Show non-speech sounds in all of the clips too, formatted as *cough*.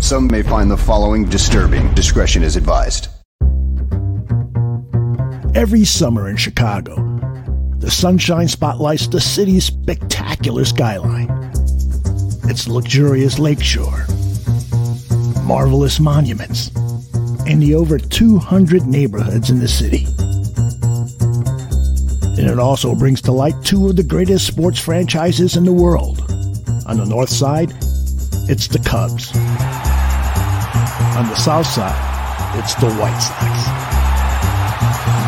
Some may find the following disturbing. Discretion is advised. Every summer in Chicago, the sunshine spotlights the city's spectacular skyline. Its luxurious lakeshore, marvelous monuments, and the over 200 neighborhoods in the city. And it also brings to light two of the greatest sports franchises in the world. On the north side, it's the Cubs. On the south side, it's the White Sox.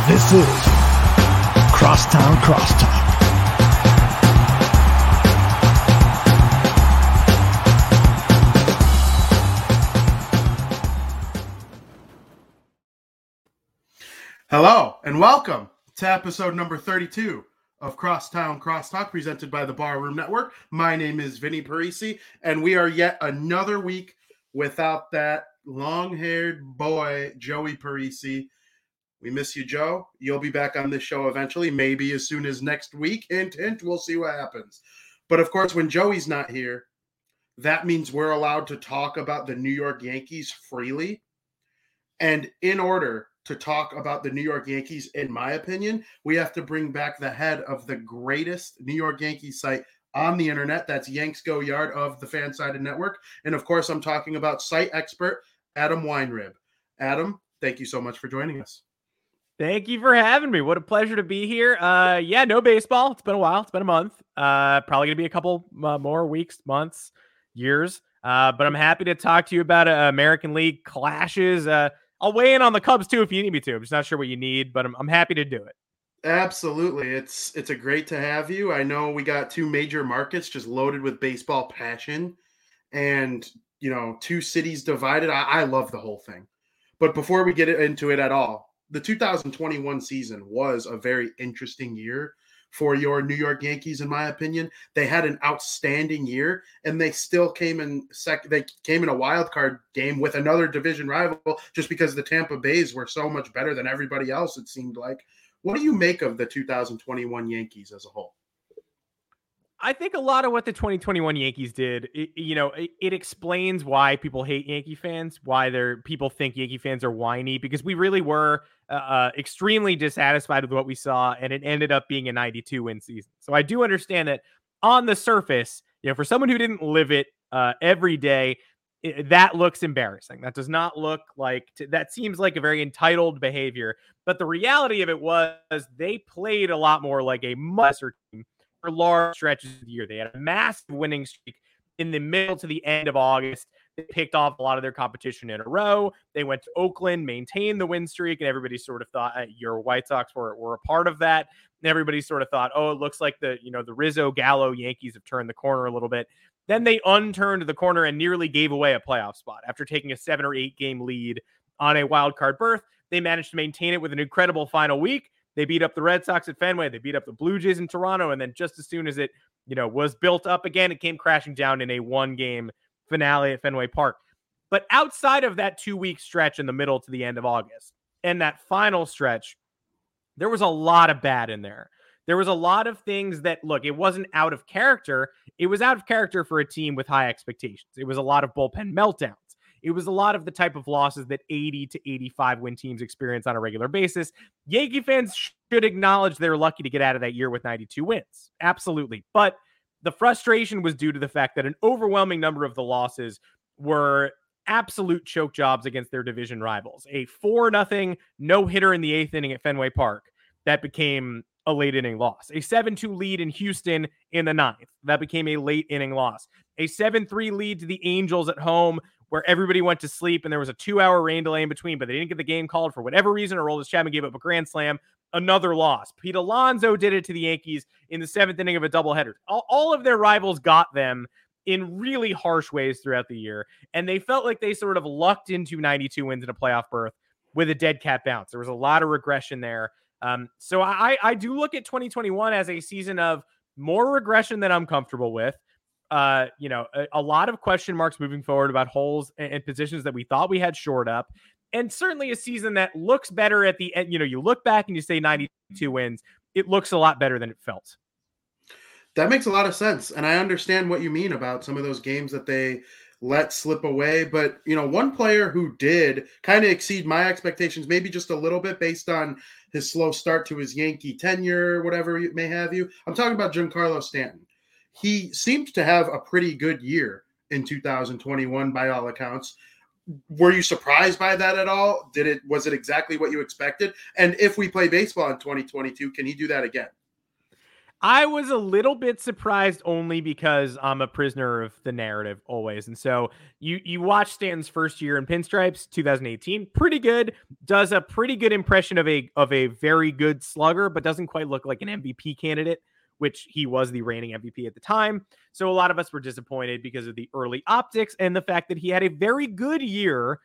This is Crosstown Crosstalk. Hello and welcome to episode number 32 of Crosstown Crosstalk presented by the Barroom Network. My name is Vinny Parisi, and we are yet another week without that long haired boy, Joey Parisi. We miss you, Joe. You'll be back on this show eventually, maybe as soon as next week. Hint, hint, we'll see what happens. But of course, when Joey's not here, that means we're allowed to talk about the New York Yankees freely. And in order to talk about the New York Yankees, in my opinion, we have to bring back the head of the greatest New York Yankees site on the internet. That's Yanks Go Yard of the Fansided Network. And of course, I'm talking about site expert Adam Weinrib. Adam, thank you so much for joining us. Thank you for having me. What a pleasure to be here. Uh, yeah, no baseball. It's been a while. It's been a month. Uh, probably gonna be a couple uh, more weeks, months, years. Uh, but I'm happy to talk to you about uh, American League clashes. Uh, I'll weigh in on the Cubs too if you need me to. I'm just not sure what you need, but I'm, I'm happy to do it. Absolutely. It's it's a great to have you. I know we got two major markets just loaded with baseball passion and you know, two cities divided. I, I love the whole thing. But before we get into it at all, the 2021 season was a very interesting year for your New York Yankees, in my opinion. They had an outstanding year, and they still came in second. They came in a wild card game with another division rival, just because the Tampa Bays were so much better than everybody else. It seemed like. What do you make of the 2021 Yankees as a whole? I think a lot of what the 2021 Yankees did, it, you know, it, it, explains why people hate Yankee fans, why they're people think Yankee fans are whiny because we really were uh, uh extremely dissatisfied with what we saw, and it ended up being a 92 win season. So I do understand that on the surface, you know, for someone who didn't live it uh, every day, it, that looks embarrassing. That does not look like t- that seems like a very entitled behavior. But the reality of it was they played a lot more like a lesser team large stretches of the year. They had a massive winning streak in the middle to the end of August. They picked off a lot of their competition in a row. They went to Oakland, maintained the win streak, and everybody sort of thought uh, your White Sox were, were a part of that. And everybody sort of thought, oh, it looks like the you know the Rizzo Gallo Yankees have turned the corner a little bit. Then they unturned the corner and nearly gave away a playoff spot after taking a seven or eight game lead on a wild card berth. They managed to maintain it with an incredible final week. They beat up the Red Sox at Fenway. They beat up the Blue Jays in Toronto. And then just as soon as it, you know, was built up again, it came crashing down in a one game finale at Fenway Park. But outside of that two week stretch in the middle to the end of August and that final stretch, there was a lot of bad in there. There was a lot of things that, look, it wasn't out of character. It was out of character for a team with high expectations. It was a lot of bullpen meltdowns. It was a lot of the type of losses that 80 to 85 win teams experience on a regular basis. Yankee fans should acknowledge they're lucky to get out of that year with 92 wins. Absolutely. But the frustration was due to the fact that an overwhelming number of the losses were absolute choke jobs against their division rivals. A 4 nothing no hitter in the 8th inning at Fenway Park that became a late inning loss. A 7 2 lead in Houston in the ninth. That became a late inning loss. A 7 3 lead to the Angels at home where everybody went to sleep and there was a two hour rain delay in between, but they didn't get the game called for whatever reason, or Aroldis Chapman gave up a grand slam. Another loss. Pete Alonso did it to the Yankees in the seventh inning of a doubleheader. All, all of their rivals got them in really harsh ways throughout the year. And they felt like they sort of lucked into 92 wins in a playoff berth with a dead cat bounce. There was a lot of regression there. Um, so I, I do look at 2021 as a season of more regression than I'm comfortable with. Uh, you know, a, a, lot of question marks moving forward about holes and, and, positions that we thought we had shored up. And certainly a season that looks better at the end. You know, you look back and you say 92 wins, it looks a lot better than it felt. That makes a lot of sense. And I understand what you mean about some of those games that they let slip away. But, you know, one player who did kind of exceed my expectations, maybe just a little bit based on his slow start to his Yankee tenure, whatever may have you. I'm talking about Giancarlo Stanton. He seemed to have a pretty good year in 2021 by all accounts. Were you surprised by that at all? Did it was it exactly what you expected? And if we play baseball in 2022, can he do that again? I was a little bit surprised only because I'm a prisoner of the narrative always. And so you you watch Stanton's first year in pinstripes, 2018, pretty good. Does a pretty good impression of a of a very good slugger, but doesn't quite look like an MVP candidate, which he was the reigning MVP at the time. So a lot of us were disappointed because of the early optics and the fact that he had a very good year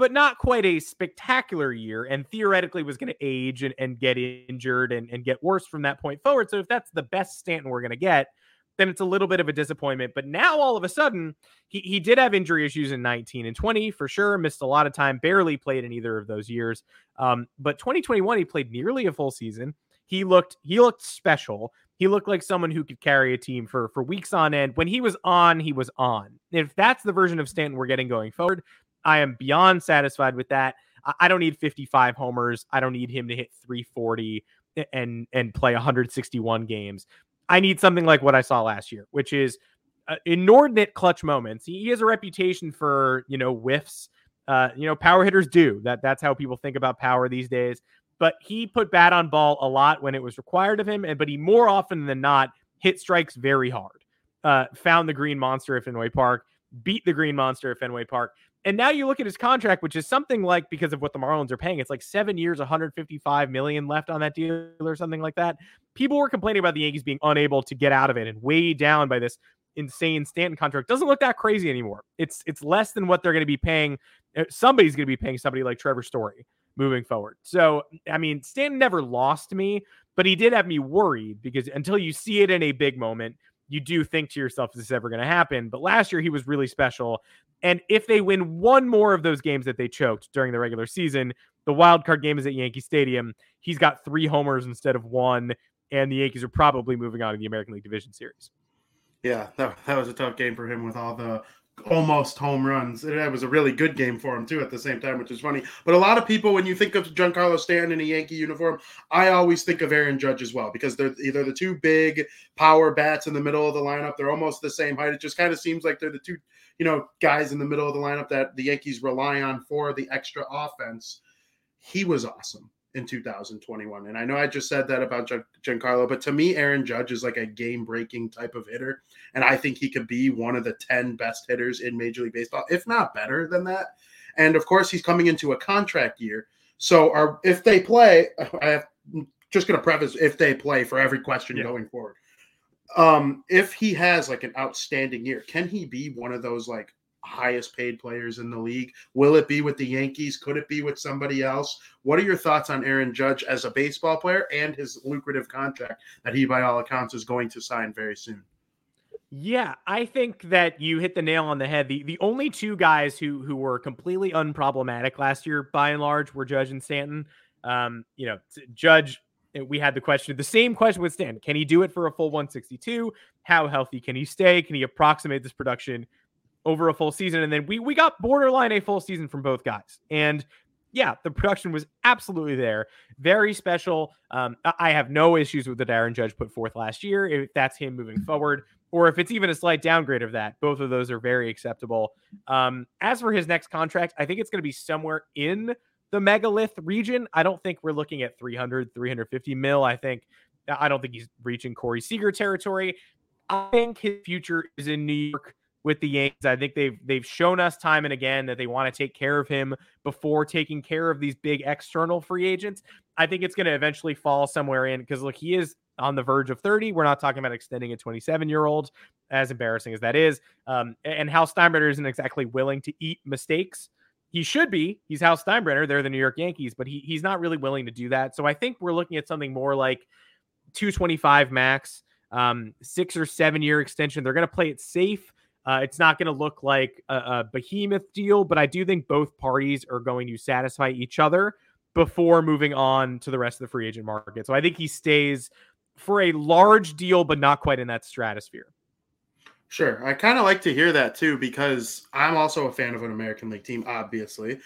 but not quite a spectacular year and theoretically was going to age and, and get injured and, and get worse from that point forward. So if that's the best Stanton we're going to get, then it's a little bit of a disappointment. But now all of a sudden, he, he did have injury issues in 19 and 20 for sure. Missed a lot of time, barely played in either of those years. Um, but 2021, he played nearly a full season. He looked he looked special. He looked like someone who could carry a team for for weeks on end. When he was on, he was on. If that's the version of Stanton we're getting going forward, I am beyond satisfied with that. I don't need 55 homers. I don't need him to hit 340 and and play 161 games. I need something like what I saw last year, which is uh, inordinate clutch moments. He, has a reputation for you know whiffs. Uh, you know, power hitters do that. That's how people think about power these days. But he put bat on ball a lot when it was required of him, and but he more often than not hit strikes very hard. Uh, found the green monster at Fenway Park, beat the green monster at Fenway Park. And now you look at his contract, which is something like because of what the Marlins are paying, it's like seven years, 155 million left on that deal or something like that. People were complaining about the Yankees being unable to get out of it and weighed down by this insane Stanton contract. Doesn't look that crazy anymore. It's it's less than what they're going to be paying. Uh, somebody's going to be paying somebody like Trevor Story moving forward. So I mean, Stan never lost me, but he did have me worried because until you see it in a big moment, you do think to yourself, is this ever going to happen? But last year he was really special. And if they win one more of those games that they choked during the regular season, the wild card game is at Yankee Stadium. He's got three homers instead of one, and the Yankees are probably moving on to the American League Division Series. Yeah, that, that was a tough game for him with all the almost home runs. It was a really good game for him too at the same time, which is funny. But a lot of people, when you think of Giancarlo Stanton in a Yankee uniform, I always think of Aaron Judge as well because they're either the two big power bats in the middle of the lineup. They're almost the same height. It just kind of seems like they're the two, you know, guys in the middle of the lineup that the Yankees rely on for the extra offense. He was awesome in 2021. And I know I just said that about Giancarlo, but to me, Aaron Judge is like a game breaking type of hitter. And I think he could be one of the 10 best hitters in Major League Baseball, if not better than that. And of course, he's coming into a contract year. So if they play, *laughs* I have just going to preface if they play for every question yeah. going forward. Um, if he has like an outstanding year, can he be one of those like highest paid players in the league. Will it be with the Yankees? Could it be with somebody else? What are your thoughts on Aaron Judge as a baseball player and his lucrative contract that he, by all accounts, is going to sign very soon? Yeah, I think that you hit the nail on the head. The the only two guys who who were completely unproblematic last year, by and large, were Judge and Stanton. Um, you know, Judge eh, we had the question, the same question with Stanton. Can he do it for a full 162? How healthy can he stay? Can he approximate this production over a full season. And then we we got borderline a full season from both guys. And yeah, the production was absolutely there. Very special. Um, I have no issues with the Darren Judge put forth last year. If that's him moving forward, or if it's even a slight downgrade of that, both of those are very acceptable. Um, as for his next contract, I think it's going to be somewhere in the megalith region. I don't think we're looking at 300, 350 mil. I think I don't think he's reaching Corey Seager territory. I think his future is in New York with the Yankees. I think they've they've shown us time and again that they want to take care of him before taking care of these big external free agents. I think it's going to eventually fall somewhere in because look, he is on the verge of 30. We're not talking about extending a 27 year old, as embarrassing as that is. Um, and Hal Steinbrenner isn't exactly willing to eat mistakes. He should be. He's Hal Steinbrenner. They're the New York Yankees, but he, he's not really willing to do that. So I think we're looking at something more like 225 max, um, six or seven year extension. They're going to play it safe. Uh, it's not going to look like a, a behemoth deal, but I do think both parties are going to satisfy each other before moving on to the rest of the free agent market. So I think he stays for a large deal, but not quite in that stratosphere. Sure. I kind of like to hear that too because I'm also a fan of an American League team, obviously.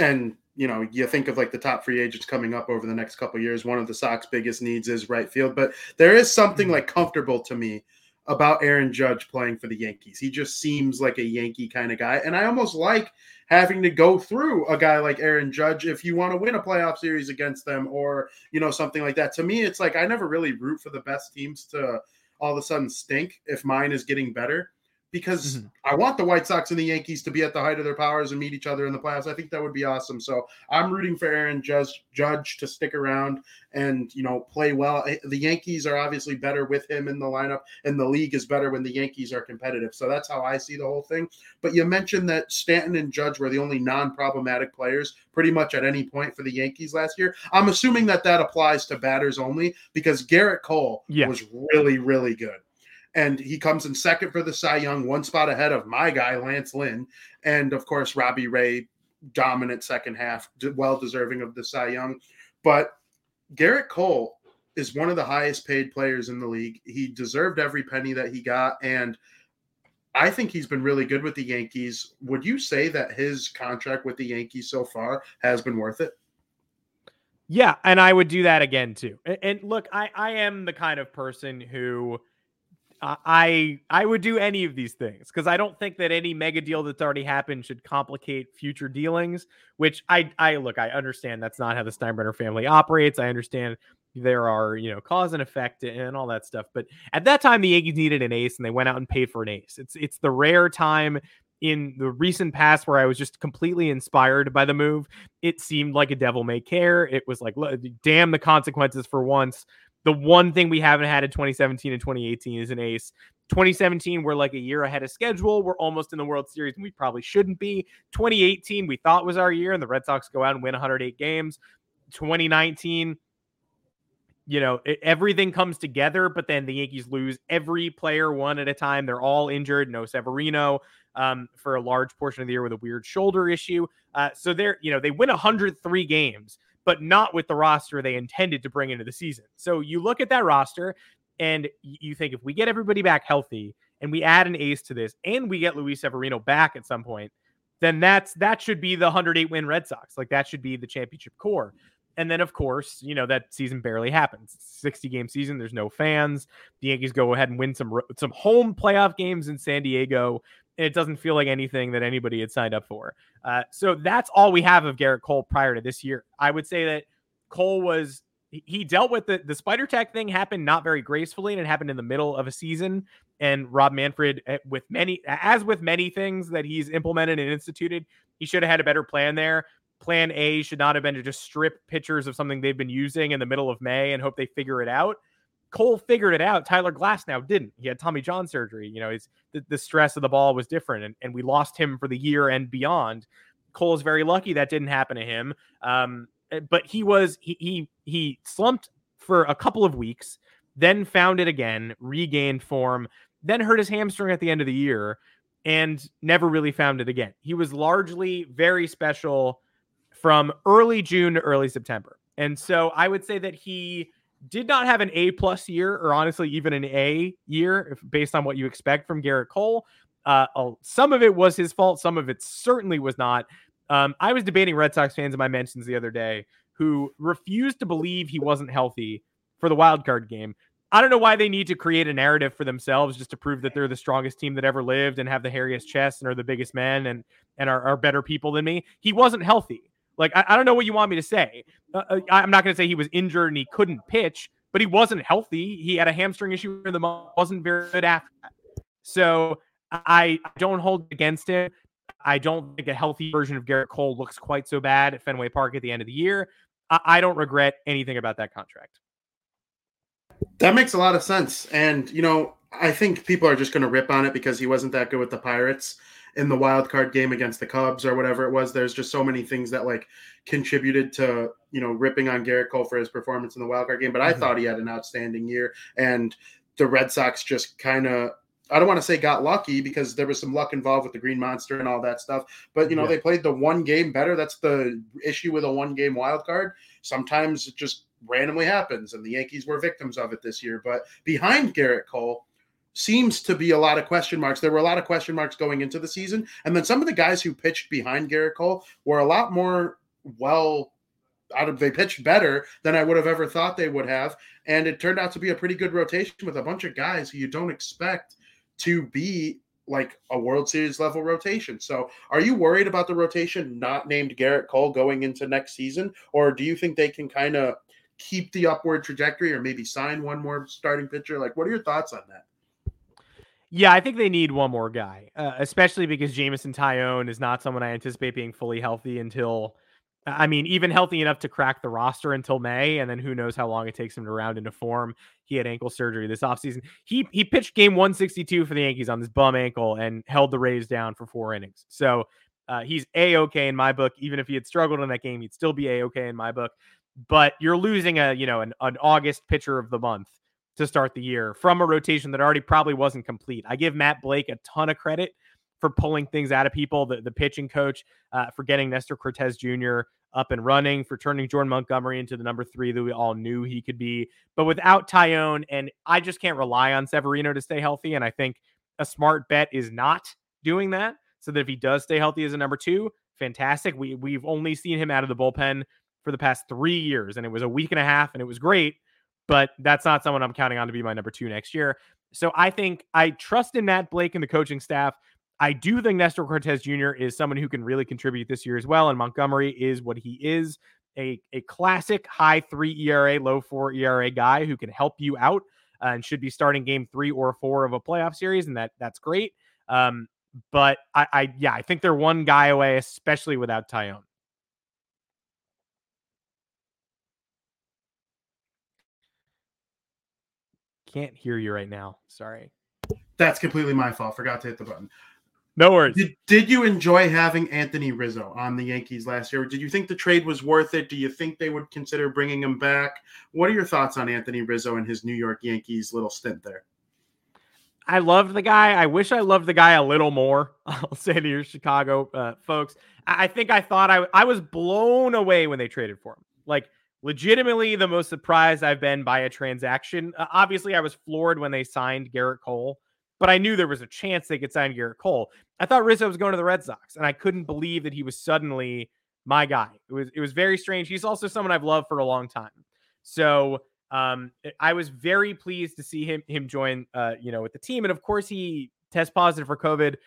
And, you know, you think of like the top free agents coming up over the next couple years. One of the Sox biggest needs is right field, but there is something mm-hmm. like comfortable to me about Aaron Judge playing for the Yankees. He just seems like a Yankee kind of guy. And I almost like having to go through a guy like Aaron Judge if you want to win a playoff series against them or, you know, something like that. To me, it's like I never really root for the best teams to all of a sudden stink if mine is getting better because mm-hmm. I want the White Sox and the Yankees to be at the height of their powers and meet each other in the playoffs. I think that would be awesome. So I'm rooting for Aaron Judge, Judge to stick around and you know play well. The Yankees are obviously better with him in the lineup, and the league is better when the Yankees are competitive. So that's how I see the whole thing. But you mentioned that Stanton and Judge were the only non-problematic players pretty much at any point for the Yankees last year. I'm assuming that that applies to batters only because Gerrit Cole yeah. was really really good and he comes in second for the Cy Young, one spot ahead of my guy Lance Lynn, and of course Robbie Ray, dominant second half, well deserving of the Cy Young. But Gerrit Cole is one of the highest paid players in the league. He deserved every penny that he got, and I think he's been really good with the Yankees. Would you say that his contract with the Yankees so far has been worth it? Yeah, and I would do that again too. And, look, I I am the kind of person who I I would do any of these things because I don't think that any mega deal that's already happened should complicate future dealings. Which I I look I understand that's not how the Steinbrenner family operates. I understand there are you know cause and effect and all that stuff. But at that time, the Yankees needed an ace, and they went out and paid for an ace. It's it's the rare time in the recent past where I was just completely inspired by the move. It seemed like a devil may care. It was like, damn the consequences for once. The one thing we haven't had in 2017 and 2018 is an ace. 2017, we're like a year ahead of schedule. We're almost in the World Series, and we probably shouldn't be. 2018, we thought was our year, and the Red Sox go out and win 108 games. 2019, you know, it, everything comes together, but then the Yankees lose every player one at a time. They're all injured. No Severino um, for a large portion of the year with a weird shoulder issue. Uh, so they're, you know, they win 103 games but not with the roster they intended to bring into the season. So you look at that roster and you think if we get everybody back healthy and we add an ace to this and we get Luis Severino back at some point, then that's that should be the 108 win Red Sox. Like that should be the championship core. And then, of course, you know that season barely happens. 60 game season. There's no fans. The Yankees go ahead and win some some home playoff games in San Diego it doesn't feel like anything that anybody had signed up for. Uh, so that's all we have of Gerrit Cole prior to this year. I would say that Cole was he dealt with the the Spider Tack thing happened not very gracefully, and it happened in the middle of a season. And Rob Manfred, eh, with many as with many things that he's implemented and instituted, he should have had a better plan there. Plan A should not have been to just strip pictures of something they've been using in the middle of May and hope they figure it out. Cole figured it out. Tyler Glasnow didn't. He had Tommy John surgery. You know, he's the, the stress of the ball was different, and, and we lost him for the year and beyond. Cole is very lucky that didn't happen to him. Um, eh, but he was he he he slumped for a couple of weeks, then found it again, regained form, then hurt his hamstring at the end of the year, and never really found it again. He was largely very special from early June to early September. And so I would say that he did not have an A plus year, or honestly, even an A year, if, based on what you expect from Gerrit Cole. Uh, some of it was his fault, some of it certainly was not. Um, I was debating Red Sox fans in my mentions the other day who refused to believe he wasn't healthy for the wild card game. I don't know why they need to create a narrative for themselves just to prove that they're the strongest team that ever lived and have the hairiest chest and are the biggest men and and are, are better people than me. He wasn't healthy. Like, I, I don't know what you want me to say. Uh, uh I'm not going to say he was injured and he couldn't pitch, but he wasn't healthy. He had a hamstring issue in the month, wasn't very good after that. So I don't hold against him. I don't think a healthy version of Gerrit Cole looks quite so bad at Fenway Park at the end of the year. I, I don't regret anything about that contract. That makes a lot of sense. And, you know, I think people are just going to rip on it because he wasn't that good with the Pirates in the wild card game against the Cubs or whatever it was. There's just so many things that like contributed to, you know, ripping on Gerrit Cole for his performance in the wild card game. But I mm-hmm. thought he had an outstanding year. And the Red Sox just kind of I don't want to say got lucky because there was some luck involved with the Green Monster and all that stuff. But you know, yeah. they played the one game better. That's the issue with a one game wild card. Sometimes it just randomly happens, and the Yankees were victims of it this year. But behind Gerrit Cole seems to be a lot of question marks. There were a lot of question marks going into the season, and then some of the guys who pitched behind Gerrit Cole were a lot more well out of they pitched better than I would have ever thought they would have. And it turned out to be a pretty good rotation with a bunch of guys who you don't expect to be like a World Series level rotation. So, are you worried about the rotation not named Gerrit Cole going into next season, or do you think they can kind of keep the upward trajectory, or maybe sign one more starting pitcher? Like, what are your thoughts on that? Yeah, I think they need one more guy, uh, especially because Jameson Taillon is not someone I anticipate being fully healthy until I mean, even healthy enough to crack the roster until May, and then who knows how long it takes him to round into form. He had ankle surgery this offseason. He he pitched game 162 for the Yankees on this bum ankle and held the Rays down for four innings. So uh, he's a okay in my book. Even if he had struggled in that game, he'd still be a okay in my book. But you're losing a you know an, an August pitcher of the month to start the year from a rotation that already probably wasn't complete. I give Matt Blake a ton of credit for pulling things out of people, the, the pitching coach, uh, for getting Nestor Cortes Jr. up and running, for turning Jordan Montgomery into the number three that we all knew he could be. But without Taillon, and I just can't rely on Severino to stay healthy. And I think a smart bet is not doing that. So that if he does stay healthy as a number two, fantastic. We we've only seen him out of the bullpen for the past three years, and it was a week and a half, and it was great. But that's not someone I'm counting on to be my number two next year. So I think I trust in Matt Blake and the coaching staff I do think Nestor Cortes Jr. is someone who can really contribute this year as well. And Montgomery is what he is a, a classic high three ERA, low four ERA guy who can help you out uh, and should be starting game three or four of a playoff series. And that that's great. Um, but I, I, yeah, I think they're one guy away, especially without Taillon. Can't hear you right now. Sorry. That's completely my fault. Forgot to hit the button. No worries. Did, did you enjoy having Anthony Rizzo on the Yankees last year? Did you think the trade was worth it? Do you think they would consider bringing him back? What are your thoughts on Anthony Rizzo and his New York Yankees little stint there? I loved the guy. I wish I loved the guy a little more. *laughs* I'll say to your Chicago uh, folks. I think I thought I I was blown away when they traded for him. Like legitimately the most surprised I've been by a transaction. Uh, obviously, I was floored when they signed Gerrit Cole but I knew there was a chance they could sign Gerrit Cole. I thought Rizzo was going to the Red Sox, and I couldn't believe that he was suddenly my guy. It was it was very strange. He's also someone I've loved for a long time. So um, I was very pleased to see him him join uh, you know with the team. And of course he tests positive for COVID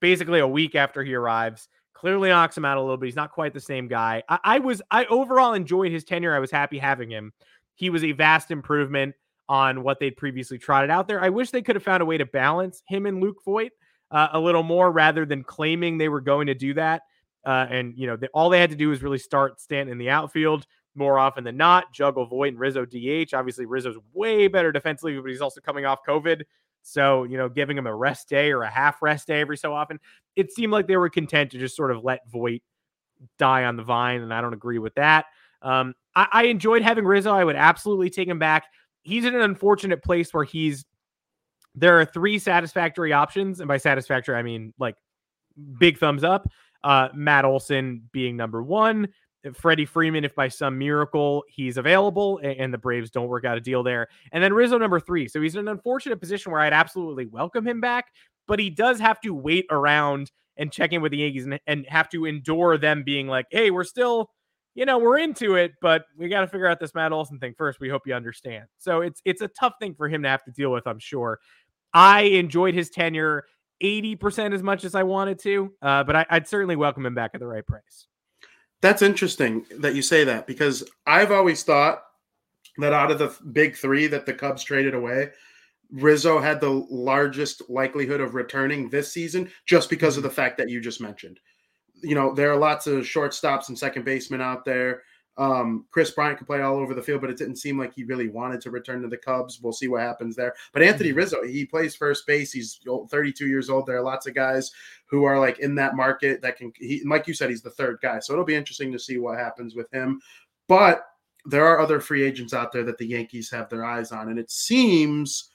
basically a week after he arrives. Clearly knocks him out a little bit. He's not quite the same guy. I, I was I overall enjoyed his tenure. I was happy having him. He was a vast improvement on what they'd previously trotted out there. I wish they could have found a way to balance him and Luke Voit uh, a little more rather than claiming they were going to do that. Uh, and, you know, the, all they had to do was really start Stanton in the outfield more often than not, juggle Voit and Rizzo DH. Obviously, Rizzo's way better defensively, but he's also coming off COVID. So, you know, giving him a rest day or a half rest day every so often, it seemed like they were content to just sort of let Voit die on the vine. And I don't agree with that. Um, I, I enjoyed having Rizzo. I would absolutely take him back he's in an unfortunate place where he's there are three satisfactory options, and by satisfactory I mean like big thumbs up. Uh, Matt Olson being number one, Freddie Freeman, if by some miracle he's available and, the Braves don't work out a deal there, and then Rizzo number three. So he's in an unfortunate position where I'd absolutely welcome him back, but he does have to wait around and check in with the Yankees and, and have to endure them being like, "Hey, we're still." you know, we're into it, but we got to figure out this Matt Olson thing first. We hope you understand. So it's it's a tough thing for him to have to deal with, I'm sure. I enjoyed his tenure 80% as much as I wanted to, uh, but I, I'd certainly welcome him back at the right price. That's interesting that you say that because I've always thought that out of the big three that the Cubs traded away, Rizzo had the largest likelihood of returning this season just because of mm-hmm. the fact that you just mentioned you know, there are lots of shortstops and second basemen out there. Um, Kris Bryant could play all over the field, but it didn't seem like he really wanted to return to the Cubs. We'll see what happens there. But Anthony Mm-hmm. Rizzo, he plays first base. He's 32 years old. There are lots of guys who are like in that market that can, he, like you said, he's the third guy. So it'll be interesting to see what happens with him. But there are other free agents out there that the Yankees have their eyes on. And it seems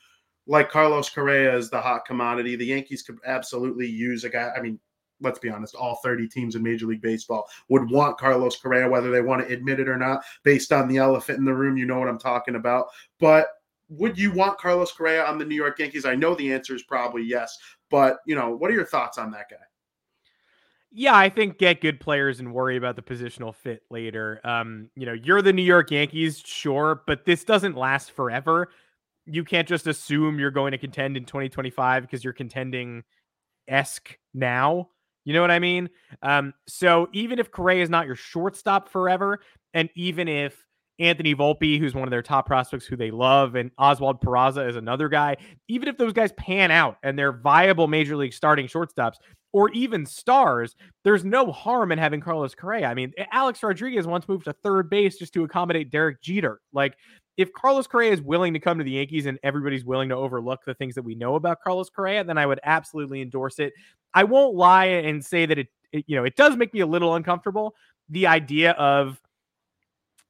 like Carlos Correa is the hot commodity. The Yankees could absolutely use a guy. I mean, let's be honest, all 30 teams in Major League Baseball would want Carlos Correa, whether they want to admit it or not, based on the elephant in the room. You know what I'm talking about. But would you want Carlos Correa on the New York Yankees? I know the answer is probably yes. But, you know, what are your thoughts on that guy? Yeah, I think get good players and worry about the positional fit later. Um, you know, you're the New York Yankees, sure, but this doesn't last forever. You can't just assume you're going to contend in 2025 because you're contending esque now. You know what I mean? Um, so even if Correa is not your shortstop forever, and even if Anthony Volpe, who's one of their top prospects who they love, and Oswald Peraza is another guy, even if those guys pan out and they're viable major league starting shortstops, or even stars, there's no harm in having Carlos Correa. I mean, Alex Rodriguez once moved to third base just to accommodate Derek Jeter. Like, if Carlos Correa is willing to come to the Yankees and everybody's willing to overlook the things that we know about Carlos Correa, then I would absolutely endorse it. I won't lie and say that it, it you know, it does make me a little uncomfortable. The idea of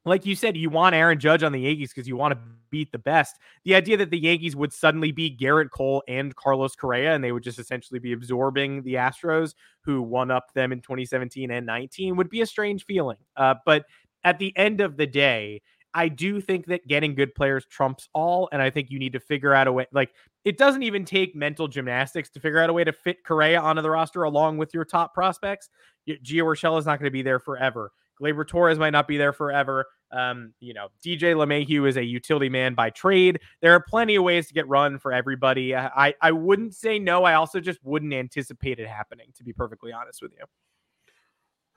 like you said, you want Aaron Judge on the Yankees because you want to beat the best. The idea that the Yankees would suddenly be Gerrit Cole and Carlos Correa and they would just essentially be absorbing the Astros, who won up them in 2017 and 19, would be a strange feeling. Uh, but at the end of the day, I do think that getting good players trumps all. And I think you need to figure out a way. Like, it doesn't even take mental gymnastics to figure out a way to fit Correa onto the roster along with your top prospects. Gio Urshela is not going to be there forever. Gleyber Torres might not be there forever. Um, you know, DJ LeMahieu is a utility man by trade. There are plenty of ways to get run for everybody. I, I wouldn't say no. I also just wouldn't anticipate it happening, to be perfectly honest with you.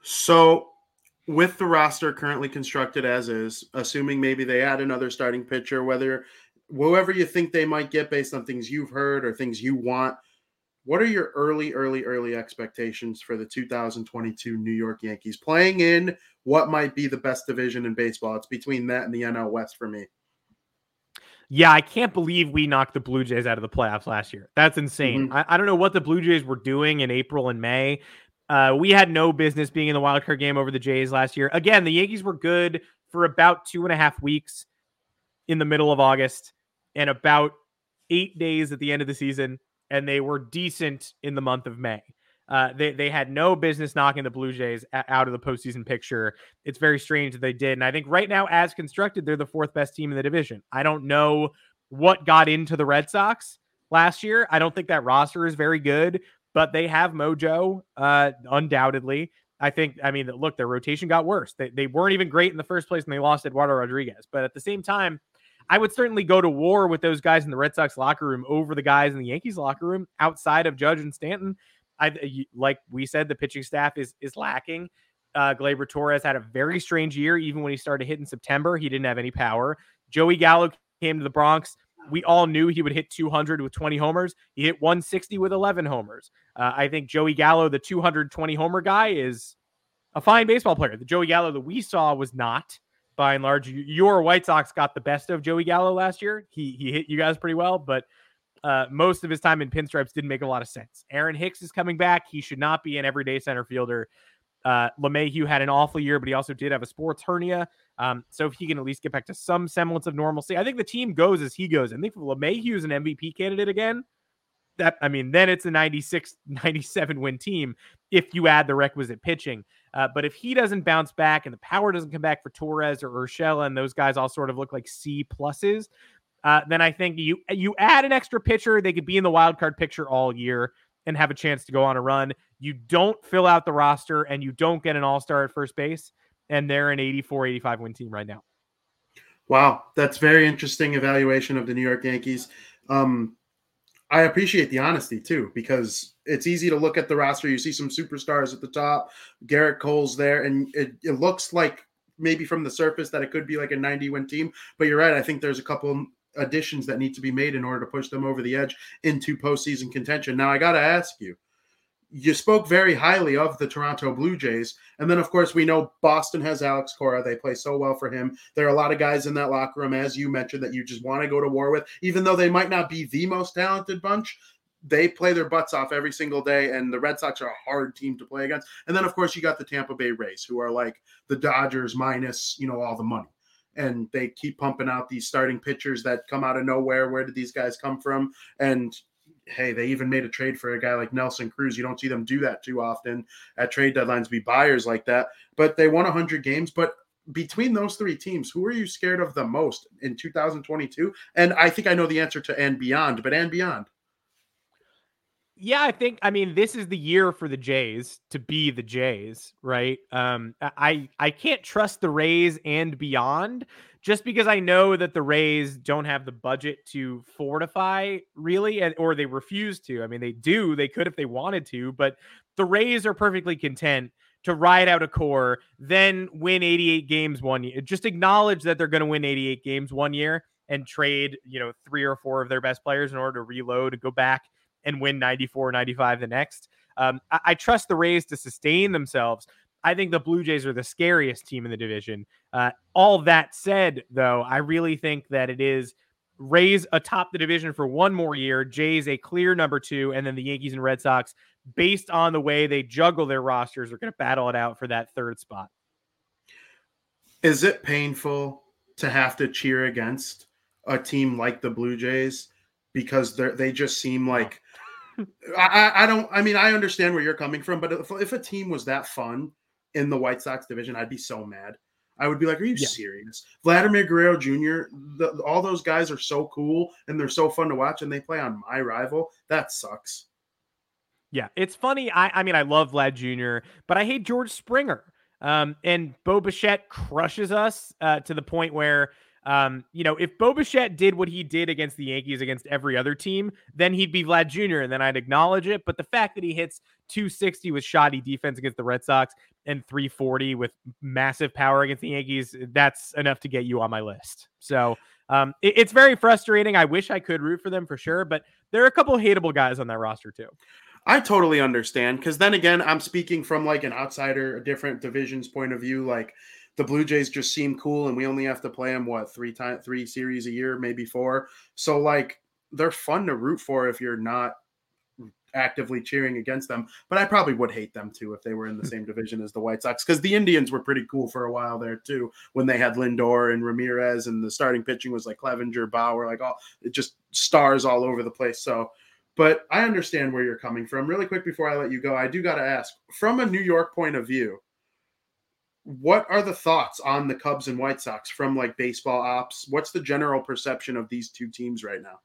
So, with the roster currently constructed as is, assuming maybe they add another starting pitcher, whether whoever you think they might get based on things you've heard or things you want, what are your early, early, early expectations for the 2022 New York Yankees playing in what might be the best division in baseball? It's between that and the NL West for me. Yeah, I can't believe we knocked the Blue Jays out of the playoffs last year. That's insane. Mm-hmm. I, I, don't know what the Blue Jays were doing in April and May. Uh, we had no business being in the wild card game over the Jays last year. Again, the Yankees were good for about two and a half weeks in the middle of August and about eight days at the end of the season, and they were decent in the month of May. Uh, they they had no business knocking the Blue Jays out of the postseason picture. It's very strange that they did, and I think right now, as constructed, they're the fourth best team in the division. I don't know what got into the Red Sox last year. I don't think that roster is very good, but they have mojo, uh, undoubtedly. I think. I mean, look, their rotation got worse. They they weren't even great in the first place, and they lost Eduardo Rodriguez. But at the same time. I would certainly go to war with those guys in the Red Sox locker room over the guys in the Yankees locker room outside of Judge and Stanton. I like we said, the pitching staff is is lacking. Uh, Gleyber Torres had a very strange year, even when he started hitting September. He didn't have any power. Joey Gallo came to the Bronx. We all knew he would hit 200 with 20 homers. He hit 160 with 11 homers. Uh, I think Joey Gallo, the 220 homer guy, is a fine baseball player. The Joey Gallo that we saw was not, by and large. Your White Sox got the best of Joey Gallo last year. He he hit you guys pretty well, but uh, most of his time in pinstripes didn't make a lot of sense. Aaron Hicks is coming back. He should not be an everyday center fielder. Uh, LeMahieu had an awful year, but he also did have a sports hernia. Um, so if he can at least get back to some semblance of normalcy, I think the team goes as he goes. I think if LeMahieu is an MVP candidate again, that I mean, then it's a 96, *laughs* 97 win team if you add the requisite pitching. Uh, but if he doesn't bounce back and the power doesn't come back for Torres or Urshela and those guys all sort of look like C pluses, uh, then I think you you add an extra pitcher, they could be in the wild card picture all year and have a chance to go on a run. You don't fill out the roster and you don't get an all star at first base, and they're an 84, 85 win team right now. Wow, that's very interesting evaluation of the New York Yankees. Um, I appreciate the honesty too, because it's easy to look at the roster. You see some superstars at the top, Gerrit Cole's there, and it, it looks like maybe from the surface that it could be like a 90 win team. But you're right. I think there's a couple additions that need to be made in order to push them over the edge into postseason contention. Now, I got to ask you, you spoke very highly of the Toronto Blue Jays. And then, of course, we know Boston has Alex Cora. They play so well for him. There are a lot of guys in that locker room, as you mentioned, that you just want to go to war with, even though they might not be the most talented bunch. They play their butts off every single day, and the Red Sox are a hard team to play against. And then, of course, you got the Tampa Bay Rays, who are like the Dodgers minus, you know, all the money and they keep pumping out these starting pitchers that come out of nowhere. Where did these guys come from? And hey, they even made a trade for a guy like Nelson Cruz. You don't see them do that too often at trade deadlines, be buyers like that. But they won 100 games. But between those three teams, who are you scared of the most in 2022? And I think I know the answer to and beyond, but and beyond. Yeah, I think I mean this is the year for the Jays to be the Jays, right? Um I I can't trust the Rays and beyond just because I know that the Rays don't have the budget to fortify really, and, or they refuse to. I mean, they do, they could if they wanted to, but the Rays are perfectly content to ride out a core, then win 88 games one year. Just acknowledge that they're going to win 88 games one year and trade, you know, three or four of their best players in order to reload and go back and win 94, 95 the next. Um, I, I trust the Rays to sustain themselves. I think the Blue Jays are the scariest team in the division. Uh, all that said, though, I really think that it is Rays atop the division for one more year, Jays a clear number two, and then the Yankees and Red Sox, based on the way they juggle their rosters, are going to battle it out for that third spot. Is it painful to have to cheer against a team like the Blue Jays because they they just seem like I, I don't I mean I understand where you're coming from, but if, if a team was that fun in the White Sox division, I'd be so mad. I would be like, "Are you yeah. serious?" Vladimir Guerrero Jr. The, all those guys are so cool and they're so fun to watch, and they play on my rival. That sucks. Yeah, it's funny. I, I mean, I love Vlad Jr., but I hate George Springer. Um, and Bo Bichette crushes us uh, to the point where um, you know, if Bo Bichette did what he did against the Yankees against every other team, then he'd be Vlad Jr. and then I'd acknowledge it. But the fact that he hits 260 with shoddy defense against the Red Sox and 340 with massive power against the Yankees, that's enough to get you on my list. So um, it, it's very frustrating. I wish I could root for them for sure, but there are a couple hateable guys on that roster too. I totally understand because then again, I'm speaking from like an outsider, a different divisions point of view. Like the Blue Jays just seem cool, and we only have to play them what three time three series a year, maybe four. So like they're fun to root for if you're not actively cheering against them. But I probably would hate them too if they were in the *laughs* same division as the White Sox because the Indians were pretty cool for a while there too when they had Lindor and Ramirez and the starting pitching was like Clevinger, Bauer, like all it just stars all over the place. So. But I understand where you're coming from. Really quick before I let you go, I do got to ask from a New York point of view, what are the thoughts on the Cubs and White Sox from like baseball ops? What's the general perception of these two teams right now?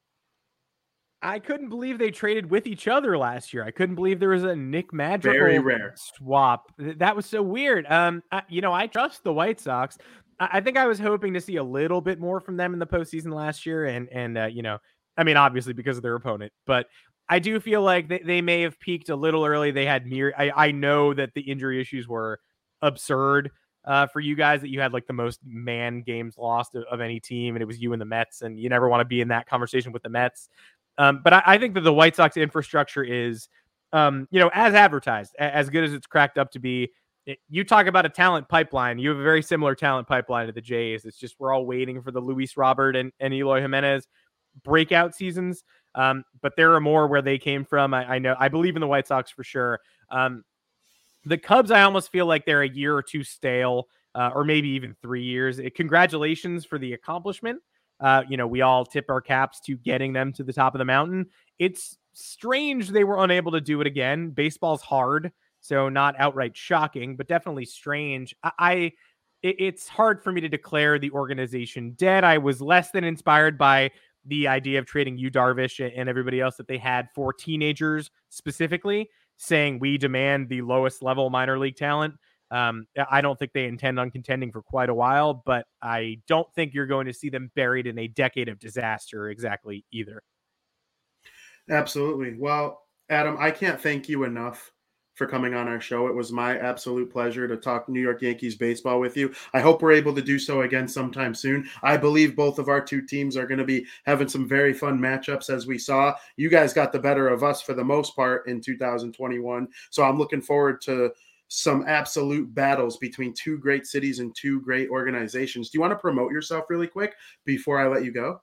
I couldn't believe they traded with each other last year. I couldn't believe there was a Nick Madrigal very rare swap. That was so weird. Um, I, you know, I trust the White Sox. I, I, think I was hoping to see a little bit more from them in the postseason last year, and and uh, you know, I mean, obviously because of their opponent, but I do feel like they, they may have peaked a little early. They had mere. I, I know that the injury issues were absurd uh, for you guys that you had like the most man games lost of, of, any team, and it was you and the Mets, and you never want to be in that conversation with the Mets. Um, but I, I, think that the White Sox infrastructure is, um, you know, as advertised, as good as it's cracked up to be. It, you talk about a talent pipeline. You have a very similar talent pipeline to the Jays. It's just we're all waiting for the Luis Robert and, and Eloy Jimenez breakout seasons. Um, but there are more where they came from. I, I, know I believe in the White Sox for sure. Um, the Cubs, I almost feel like they're a year or two stale, uh, or maybe even three years. It, congratulations for the accomplishment. Uh, you know, we all tip our caps to getting them to the top of the mountain. It's strange they were unable to do it again. Baseball's hard, so not outright shocking, but definitely strange. I, I it, it's hard for me to declare the organization dead. I was less than inspired by the idea of trading Yu Darvish and everybody else that they had for teenagers specifically saying we demand the lowest level minor league talent. Um, I don't think they intend on contending for quite a while, but I don't think you're going to see them buried in a decade of disaster exactly either. Absolutely. Well, Adam, I can't thank you enough for coming on our show. It was my absolute pleasure to talk New York Yankees baseball with you. I hope we're able to do so again sometime soon. I believe both of our two teams are going to be having some very fun matchups as we saw. You guys got the better of us for the most part in 2021. So I'm looking forward to some absolute battles between two great cities and two great organizations. Do you want to promote yourself really quick before I let you go?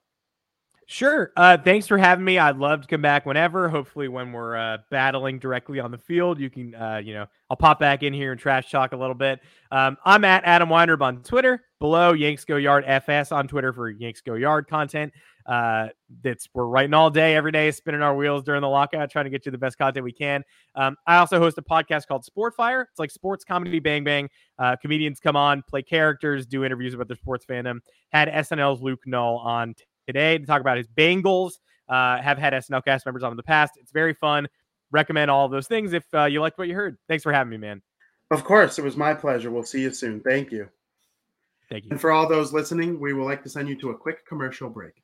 Sure. Uh, thanks for having me. I'd love to come back whenever. Hopefully, when we're uh, battling directly on the field, you can, uh, you know, I'll pop back in here and trash talk a little bit. Um, I'm at Adam Weinrib on Twitter. Below Yanks Go Yard FS on Twitter for Yanks Go Yard content. Uh, that's we're writing all day, every day, spinning our wheels during the lockout, trying to get you the best content we can. Um, I also host a podcast called Sport Fire. It's like sports comedy bang bang. Uh, comedians come on, play characters, do interviews about their sports fandom. Had SNL's Luke Null on today to talk about his Bengals. Uh, have had SNL cast members on in the past. It's very fun. Recommend all of those things if uh, you liked what you heard. Thanks for having me, man. Of course, it was my pleasure. We'll see you soon. Thank you. Thank you. And for all those listening, we would like to send you to a quick commercial break.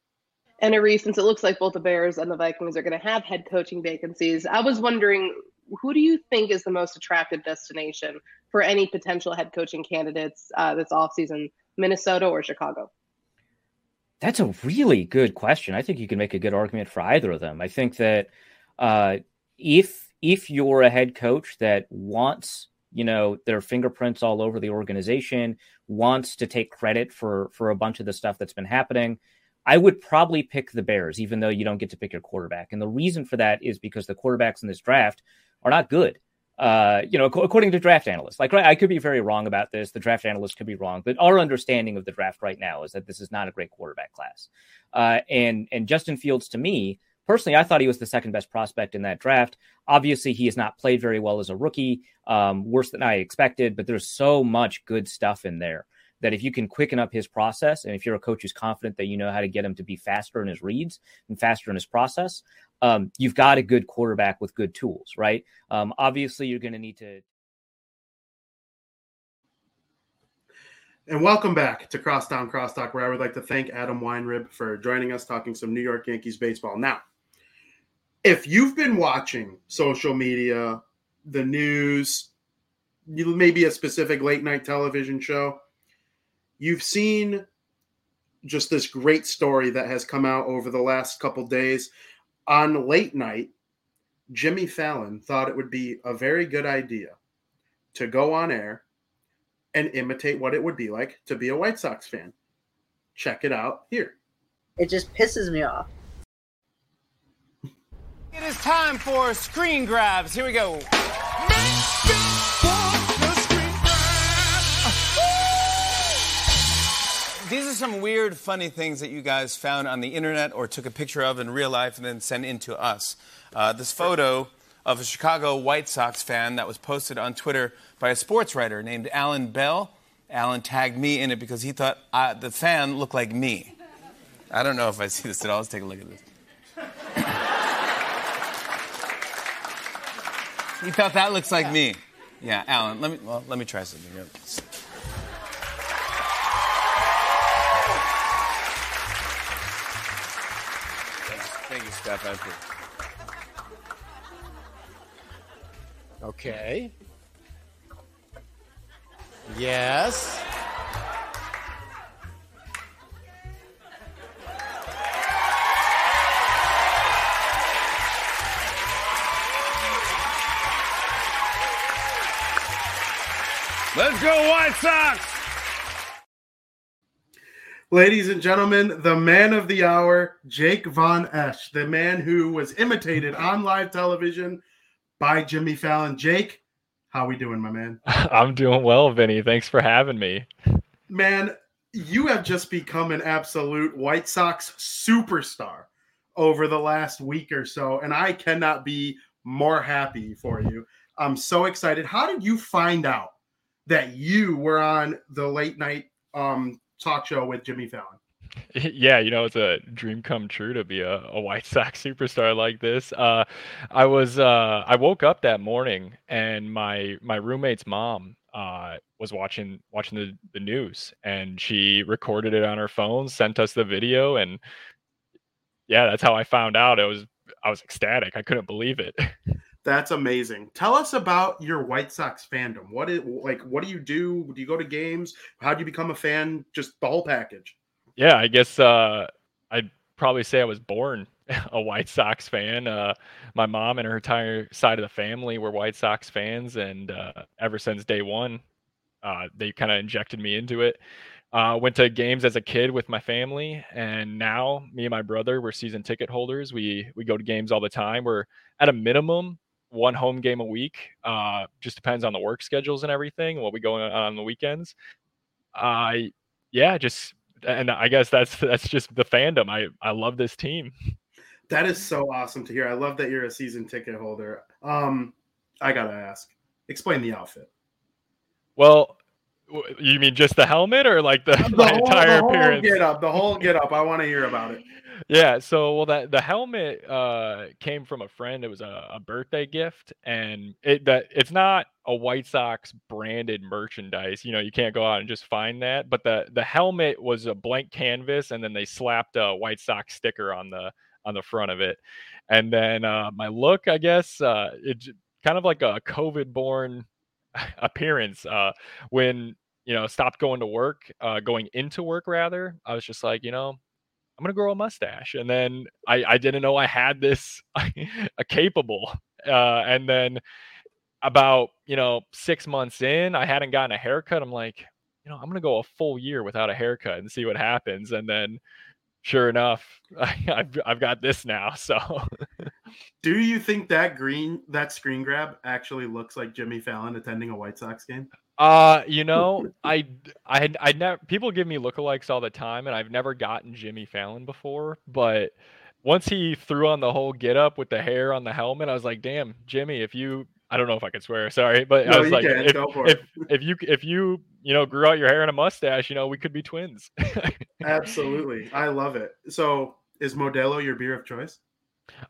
And Ari, since it looks like both the Bears and the Vikings are going to have head coaching vacancies, I was wondering who do you think is the most attractive destination for any potential head coaching candidates uh, this offseason, Minnesota or Chicago? That's a really good question. I think you can make a good argument for either of them. I think that uh, if if you're a head coach that wants you know their fingerprints all over the organization, wants to take credit for for a bunch of the stuff that's been happening, I would probably pick the Bears, even though you don't get to pick your quarterback. And the reason for that is because the quarterbacks in this draft are not good uh, you know, according to draft analysts. Like, I could be very wrong about this. The draft analysts could be wrong, but our understanding of the draft right now is that this is not a great quarterback class. Uh, and and Justin Fields, to me personally, I thought he was the second best prospect in that draft. Obviously, he has not played very well as a rookie, um, worse than I expected. But there's so much good stuff in there that if you can quicken up his process, and if you're a coach who's confident that you know how to get him to be faster in his reads and faster in his process, um, you've got a good quarterback with good tools, right? Um, obviously, you're going to need to. And welcome back to Crosstown Crosstalk, where I would like to thank Adam Weinrib for joining us talking some New York Yankees baseball. Now, if you've been watching social media, the news, maybe a specific late night television show, you've seen just this great story that has come out over the last couple days on late night, Jimmy Fallon thought it would be a very good idea to go on air and imitate what it would be like to be a White Sox fan. Check it out here. It just pisses me off. It is time for screen grabs. Here we go. These are some weird, funny things that you guys found on the internet or took a picture of in real life and then sent in to us. Uh, this photo of a Chicago White Sox fan that was posted on Twitter by a sports writer named Alan Bell. Alan tagged me in it because he thought uh, the fan looked like me. I don't know if I see this at all. Let's take a look at this. he thought that looks like me. Yeah, Alan. Let me well, let me try something. You, Steph. Okay. Yes. Let's go, White Sox! Ladies and gentlemen, the man of the hour, Jake Von Esch, the man who was imitated on live television by Jimmy Fallon. Jake, how we doing, my man? *laughs* I'm doing well, Vinny. Thanks for having me. Man, you have just become an absolute White Sox superstar over the last week or so, and I cannot be more happy for you. I'm so excited. How did you find out that you were on the late night um, talk show with Jimmy Fallon. *laughs* Yeah, you know, it's a dream come true to be a, a White Sox *laughs* superstar like this. Uh, I was uh, I woke up that morning and my my roommate's mom uh, was watching watching the, the news and she recorded it on her phone, sent us the video, and yeah, that's how I found out. It was I was ecstatic. I couldn't believe it. *laughs* That's amazing. Tell us about your White Sox fandom. What is like? What do you do? Do you go to games? How do you become a fan? Just the whole package. Yeah, I guess uh, I'd probably say I was born *laughs* a White Sox fan. Uh, my mom and her entire side of the family were White Sox fans, and uh, ever since day one, uh, they kind of injected me into it. Uh, went to games as a kid with my family, and now me and my brother we're season ticket holders. We we go to games all the time. We're at a minimum one home game a week. Uh, just depends on the work schedules and everything. What we go on on the weekends. I yeah, just and I guess that's *laughs* that's just the fandom. I I love this team. That is so awesome to hear. I love that you're a season ticket holder. Um, I gotta ask, explain the outfit. Well, you mean just the helmet or like the, the *laughs* whole, entire the whole appearance? Get up, the whole get up. I want to hear about it. Yeah, so well that the helmet uh came from a friend. It was a, a birthday gift, and it that it's not a White Sox branded merchandise. You know, you can't go out and just find that. But the the helmet was a blank canvas, and then they slapped a White Sox sticker on the on the front of it. And then uh, my look, I guess, uh, it kind of like a COVID born *laughs* appearance. Uh, when you know stopped going to work, uh, going into work rather, I was just like, you know, I'm gonna grow a mustache, and then I, I didn't know I had this *laughs* a capable, uh, and then about you know six months in, I hadn't gotten a haircut. I'm like, you know, I'm gonna go a full year without a haircut and see what happens, and then sure enough, *laughs* I, have I've got this now. *laughs* So, do you think that green that screen grab actually looks like Jimmy Fallon attending a White Sox game? Uh, you know, *laughs* I I I never people give me lookalikes all the time, and I've never gotten Jimmy Fallon before, but once he threw on the whole get up with the hair on the helmet, I was like, damn, Jimmy, if you I don't know if I could swear, *laughs* sorry, but no, I was like, can. if, if, *laughs* if you if you you know grew out your hair and a mustache, you know, we could be twins. Absolutely, I love it. So, is Modelo your beer of choice?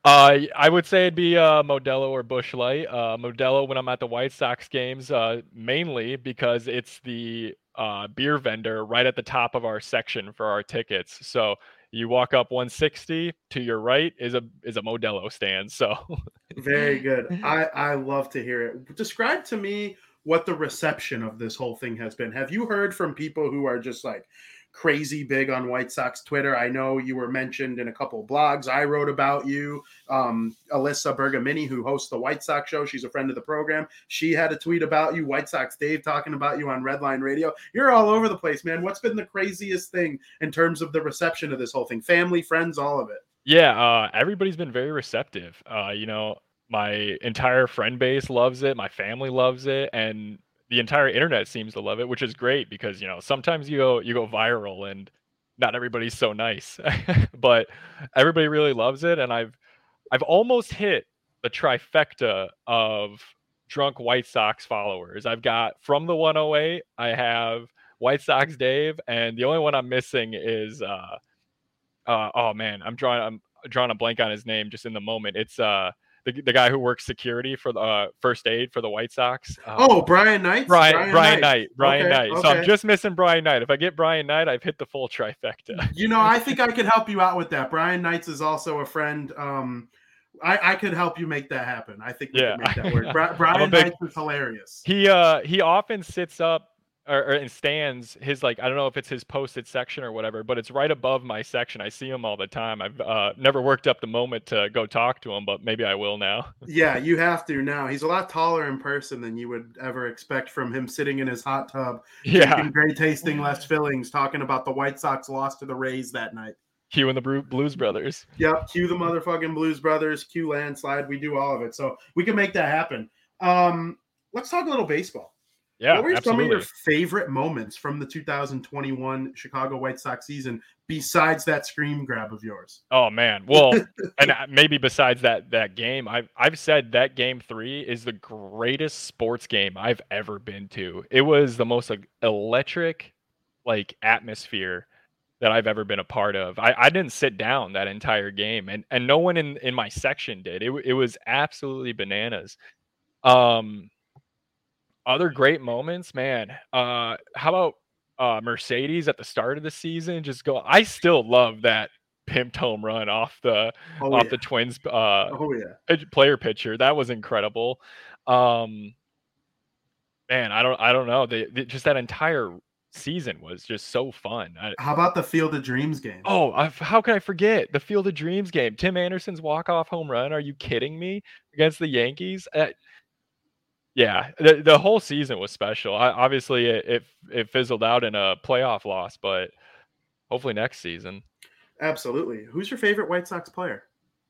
Uh, I would say it'd be uh, Modelo or Busch Light. Uh, Modelo when I'm at the White Sox games, uh, mainly because it's the uh, beer vendor right at the top of our section for our tickets. So you walk up 160 to your right is a is a Modelo stand. So very good. *laughs* I I love to hear it. Describe to me what the reception of this whole thing has been. Have you heard from people who are just like crazy big on White Sox Twitter. I know you were mentioned in a couple blogs. I wrote about you. Um, Alyssa Bergamini, who hosts the White Sox show, she's a friend of the program. She had a tweet about you. White Sox Dave talking about you on Redline Radio. You're all over the place, man. What's been the craziest thing in terms of the reception of this whole thing? Family, friends, all of it. Yeah, uh, everybody's been very receptive. Uh, you know, my entire friend base loves it. My family loves it, and the entire internet seems to love it, which is great because you know sometimes you go you go viral and not everybody's so nice, *laughs* but everybody really loves it, and I've I've almost hit the trifecta of drunk White Sox followers. I've got from the 108, I have White Sox Dave, and the only one I'm missing is uh, uh oh man, I'm drawing I'm drawing a blank on his name just in the moment. It's uh the, the guy who works security for the uh, first aid for the White Sox. Uh, oh, Brian Knight. Brian Brian, Brian Knight. Knight. Brian okay, Knight. Okay. So I'm just missing Brian Knight. If I get Brian Knight, I've hit the full trifecta. *laughs* You know, I think I *laughs* could help you out with that. Brian Knights is also a friend. Um, I, I could help you make that happen. I think we yeah. can make that *laughs* work. Brian big, Knights is hilarious. He uh he often sits up or, or in stands his like I don't know if it's his posted section or whatever, but it's right above my section. I see him all the time. I've uh, never worked up the moment to go talk to him, but maybe I will now. *laughs* Yeah, you have to now. He's a lot taller in person than you would ever expect from him sitting in his hot tub, yeah, great tasting less fillings, talking about the White Sox lost to the Rays that night. Q and the Blues Brothers. Yep, Q the motherfucking Blues Brothers, Q landslide. We do all of it, so we can make that happen. Um, let's talk a little baseball. Yeah, what were some of your favorite moments from the 2021 Chicago White Sox season besides that scream grab of yours? Oh man, well, *laughs* and maybe besides that that game, I've I've said that game three is the greatest sports game I've ever been to. It was the most like, electric, like atmosphere that I've ever been a part of. I, I didn't sit down that entire game, and and no one in in my section did. It it was absolutely bananas. Um, other great moments, man. Uh, how about uh Mercedes at the start of the season? Just go. I still love that pimped home run off the Oh, off yeah. the Twins uh, Oh yeah. player pitcher. That was incredible. Um, man, I don't I don't know. They, they- just that entire season was just so fun. I, How about the Field of Dreams game? Oh, I, how can I forget the Field of Dreams game? Tim Anderson's walk-off home run. Are you kidding me? Against the Yankees? Uh, yeah, the, the whole season was special. I, obviously, it, it it fizzled out in a playoff loss, but hopefully next season. Absolutely. Who's your favorite White Sox player?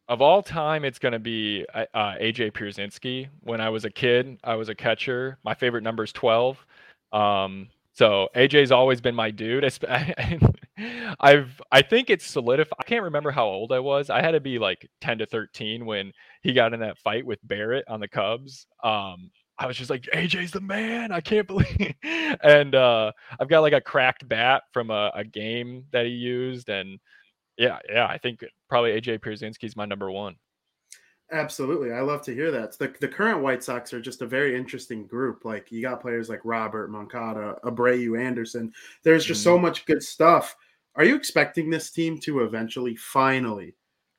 Of all time, it's going to be uh, uh, AJ Pierzynski. When I was a kid, I was a catcher. My favorite number is 12. Um, so AJ's always been my dude. *laughs* I've I think it's solidified. I can't remember how old I was. I had to be like 10 to 13 when he got in that fight with Barrett on the Cubs. Um, I was just like, AJ's the man. I can't believe. *laughs* and uh, I've got like a cracked bat from a, a game that he used, and yeah, yeah, I think probably AJ Pierzynski's my number one. Absolutely. I love to hear that. The, the current White Sox are just a very interesting group. Like you got players like Robert, Moncada, Abreu, Anderson. There's just so much good stuff. Are you expecting this team to eventually finally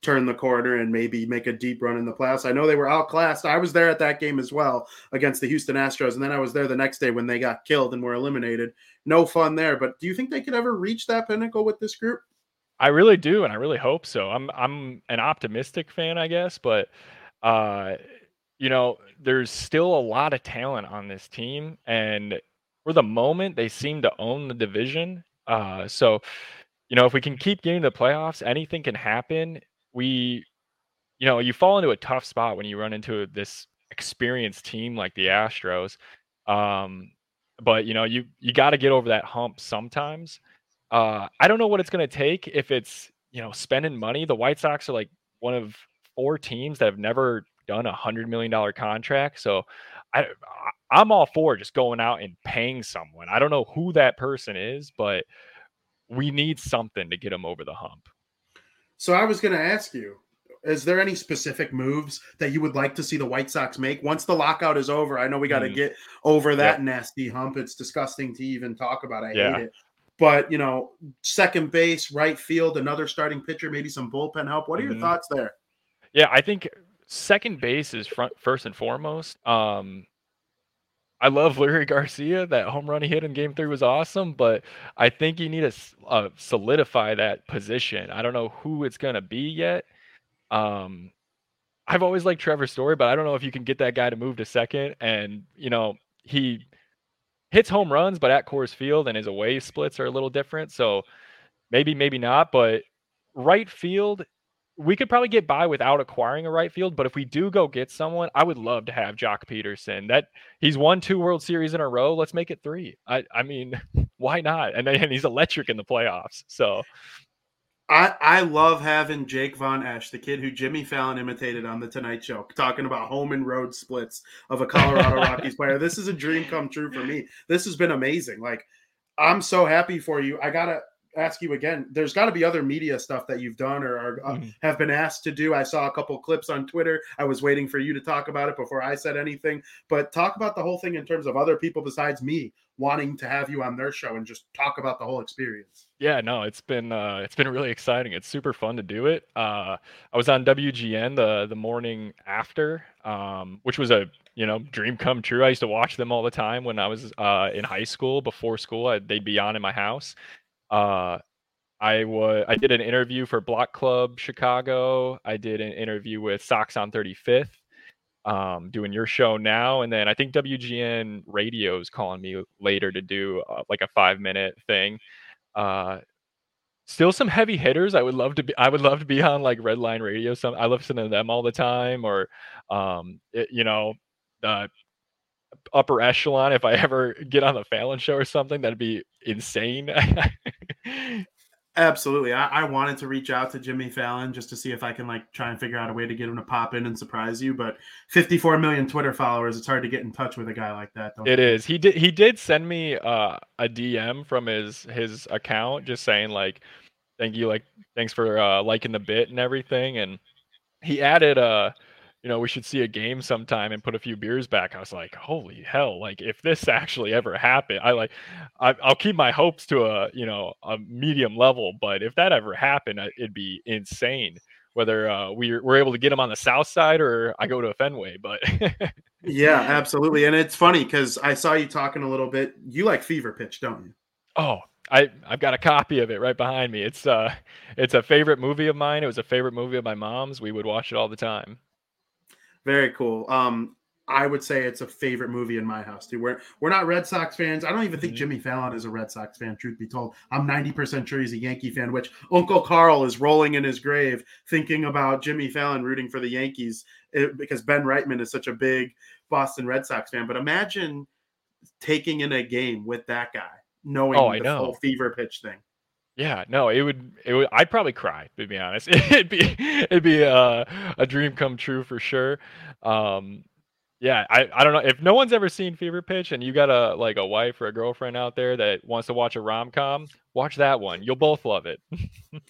turn the corner and maybe make a deep run in the playoffs? I know they were outclassed. I was there at that game as well against the Houston Astros. And then I was there the next day when they got killed and were eliminated. No fun there. But do you think they could ever reach that pinnacle with this group? I really do, and I really hope so. I'm I'm an optimistic fan, I guess, but uh, you know, there's still a lot of talent on this team, and for the moment, they seem to own the division. Uh, so, you know, if we can keep getting the playoffs, anything can happen. We, you know, you fall into a tough spot when you run into this experienced team like the Astros. Um, but you know, you you got to get over that hump sometimes. Uh, I don't know what it's going to take if it's you know spending money. The White Sox are like one of four teams that have never done a hundred million dollar contract. So I I'm all for just going out and paying someone. I don't know who that person is, but we need something to get them over the hump. So I was going to ask you, is there any specific moves that you would like to see the White Sox make once the lockout is over? I know we got to Mhm. get over that Yep. nasty hump. It's disgusting to even talk about. I Yeah. hate it. But, you know, second base, right field, another starting pitcher, maybe some bullpen help. What are your Mhm. thoughts there? Yeah, I think second base is front first and foremost. Um, I love Leury *laughs* Garcia. That home run he hit in Game Three was awesome, but I think you need to uh, solidify that position. I don't know who it's gonna be yet. Um, I've always liked Trevor Story, but I don't know if you can get that guy to move to second. And you know, he hits home runs, but at Coors Field and his away splits are a little different. So maybe, maybe not. But right field, we could probably get by without acquiring a right field. But if we do go get someone, I would love to have Joc Pederson. That he's won two World Series in a row. Let's make it three. I, I mean, *laughs* why not? And then and he's electric in the playoffs. So I, I love having Jake Von Esch, the kid who Jimmy Fallon imitated on The Tonight Show, talking about home and road splits of a Colorado Rockies *laughs* player. This is a dream come true for me. This has been amazing. Like, I'm so happy for you. I got to ask you again there's got to be other media stuff that you've done or, or uh, Mhm. have been asked to do. I saw a couple clips on Twitter. I was waiting for you to talk about it before I said anything. But talk about the whole thing in terms of other people besides me wanting to have you on their show and just talk about the whole experience. Yeah, no, it's been uh, it's been really exciting. It's super fun to do it. Uh, I was on WGN the the morning after, um, which was a you know dream come true. I used to watch them all the time when I was uh, in high school. Before school, I, they'd be on in my house. Uh, I was I did an interview for Block Club Chicago. I did an interview with Sox on 35th. Um, doing your show now, and then I think WGN Radio is calling me later to do uh, like a five minute thing. Uh, still some heavy hitters. I would love to be. I would love to be on like Redline Radio. Some I listen to them all the time, or um, it, you know, the upper echelon. If I ever get on the Fallon show or something, that'd be insane. *laughs* Absolutely. I, I wanted to reach out to Jimmy Fallon just to see if I can like try and figure out a way to get him to pop in and surprise you. But 54 million Twitter followers, it's hard to get in touch with a guy like that. It you? is. He did. He did send me uh, a DM from his his account, just saying like, "Thank you, like, thanks for uh, liking the bit and everything." And he added uh, you know, we should see a game sometime and put a few beers back. I was like, holy hell! Like if this *laughs* actually ever happened, I like, I, will keep my hopes to a you know a medium level, but if that ever happened, it'd be insane. Whether uh, we we're able to get them on the south side or I go to a Fenway, but yeah, *laughs* absolutely. And it's funny because I saw you talking a little bit. You like Fever Pitch, don't you? Oh, I I've got a copy of it right behind me. It's uh it's a favorite movie of mine. It was a favorite movie of my mom's. We would watch it all the time. Very cool. Um, I would say it's a favorite movie in my house too. We're we're not Red Sox fans. I don't even think mm-hmm. Jimmy Fallon is a Red Sox fan. Truth be told, I'm 90% sure he's a Yankee fan. Which Uncle Carl is rolling in his grave thinking about Jimmy Fallon rooting for the Yankees it, eh, because Ben Wrightman is such a big Boston Red Sox fan. But imagine taking in a game with that guy, knowing oh, the know. full fever pitch thing. Yeah, no, it would. It would. I'd probably cry to be honest. *laughs* It'd be. It'd be a, a dream come true for sure. Um, yeah, I, I don't know if no one's ever seen Fever Pitch and you got a like a wife or a girlfriend out there that wants to watch a rom com, watch that one. You'll both love it. *laughs*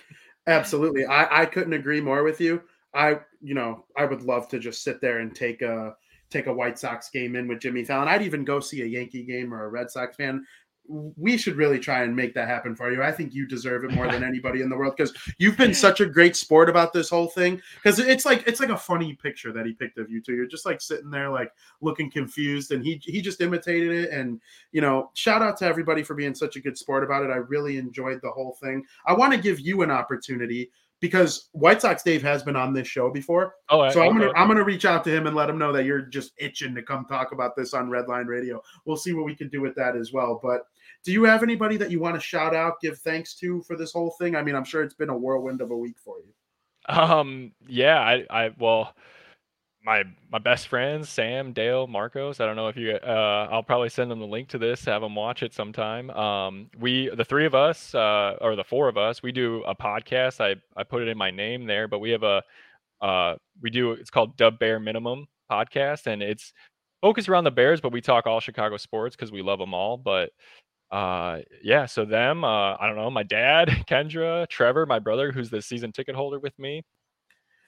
Absolutely, I I couldn't agree more with you. I you know I would love to just sit there and take a take a White Sox game in with Jimmy Fallon. I'd even go see a Yankee game or a Red Sox fan we should really try and make that happen for you. I think you deserve it more than *laughs* anybody in the world because you've been such a great sport about this whole thing. Because it's like it's like a funny picture that he picked of you two. You're just like sitting there like looking confused, and he he just imitated it. And you know, shout out to everybody for being such a good sport about it. I really enjoyed the whole thing. I want to give you an opportunity because White Sox Dave has been on this show before. Oh, so I'm gonna I'm gonna reach out to him and let him know that you're just itching to come talk about this on Redline Radio. We'll see what we can do with that as well. But do you have anybody that you want to shout out, give thanks to for this whole thing? I mean, I'm sure it's been a whirlwind of a week for you. Um, yeah, I, I well, my my best friends, Sam, Dale, Marcos. I don't know if you. Uh, I'll probably send them the link to this, have them watch it sometime. Um, we, the three of us, uh, or the four of us, we do a podcast. I I put it in my name there, but we have a, uh, we do. It's called Dub Bear Minimum podcast, and it's focused around the Bears, but we talk all Chicago sports because we love them all. But uh yeah so them uh i don't know my dad *laughs* kendra trevor my brother who's the season ticket holder with me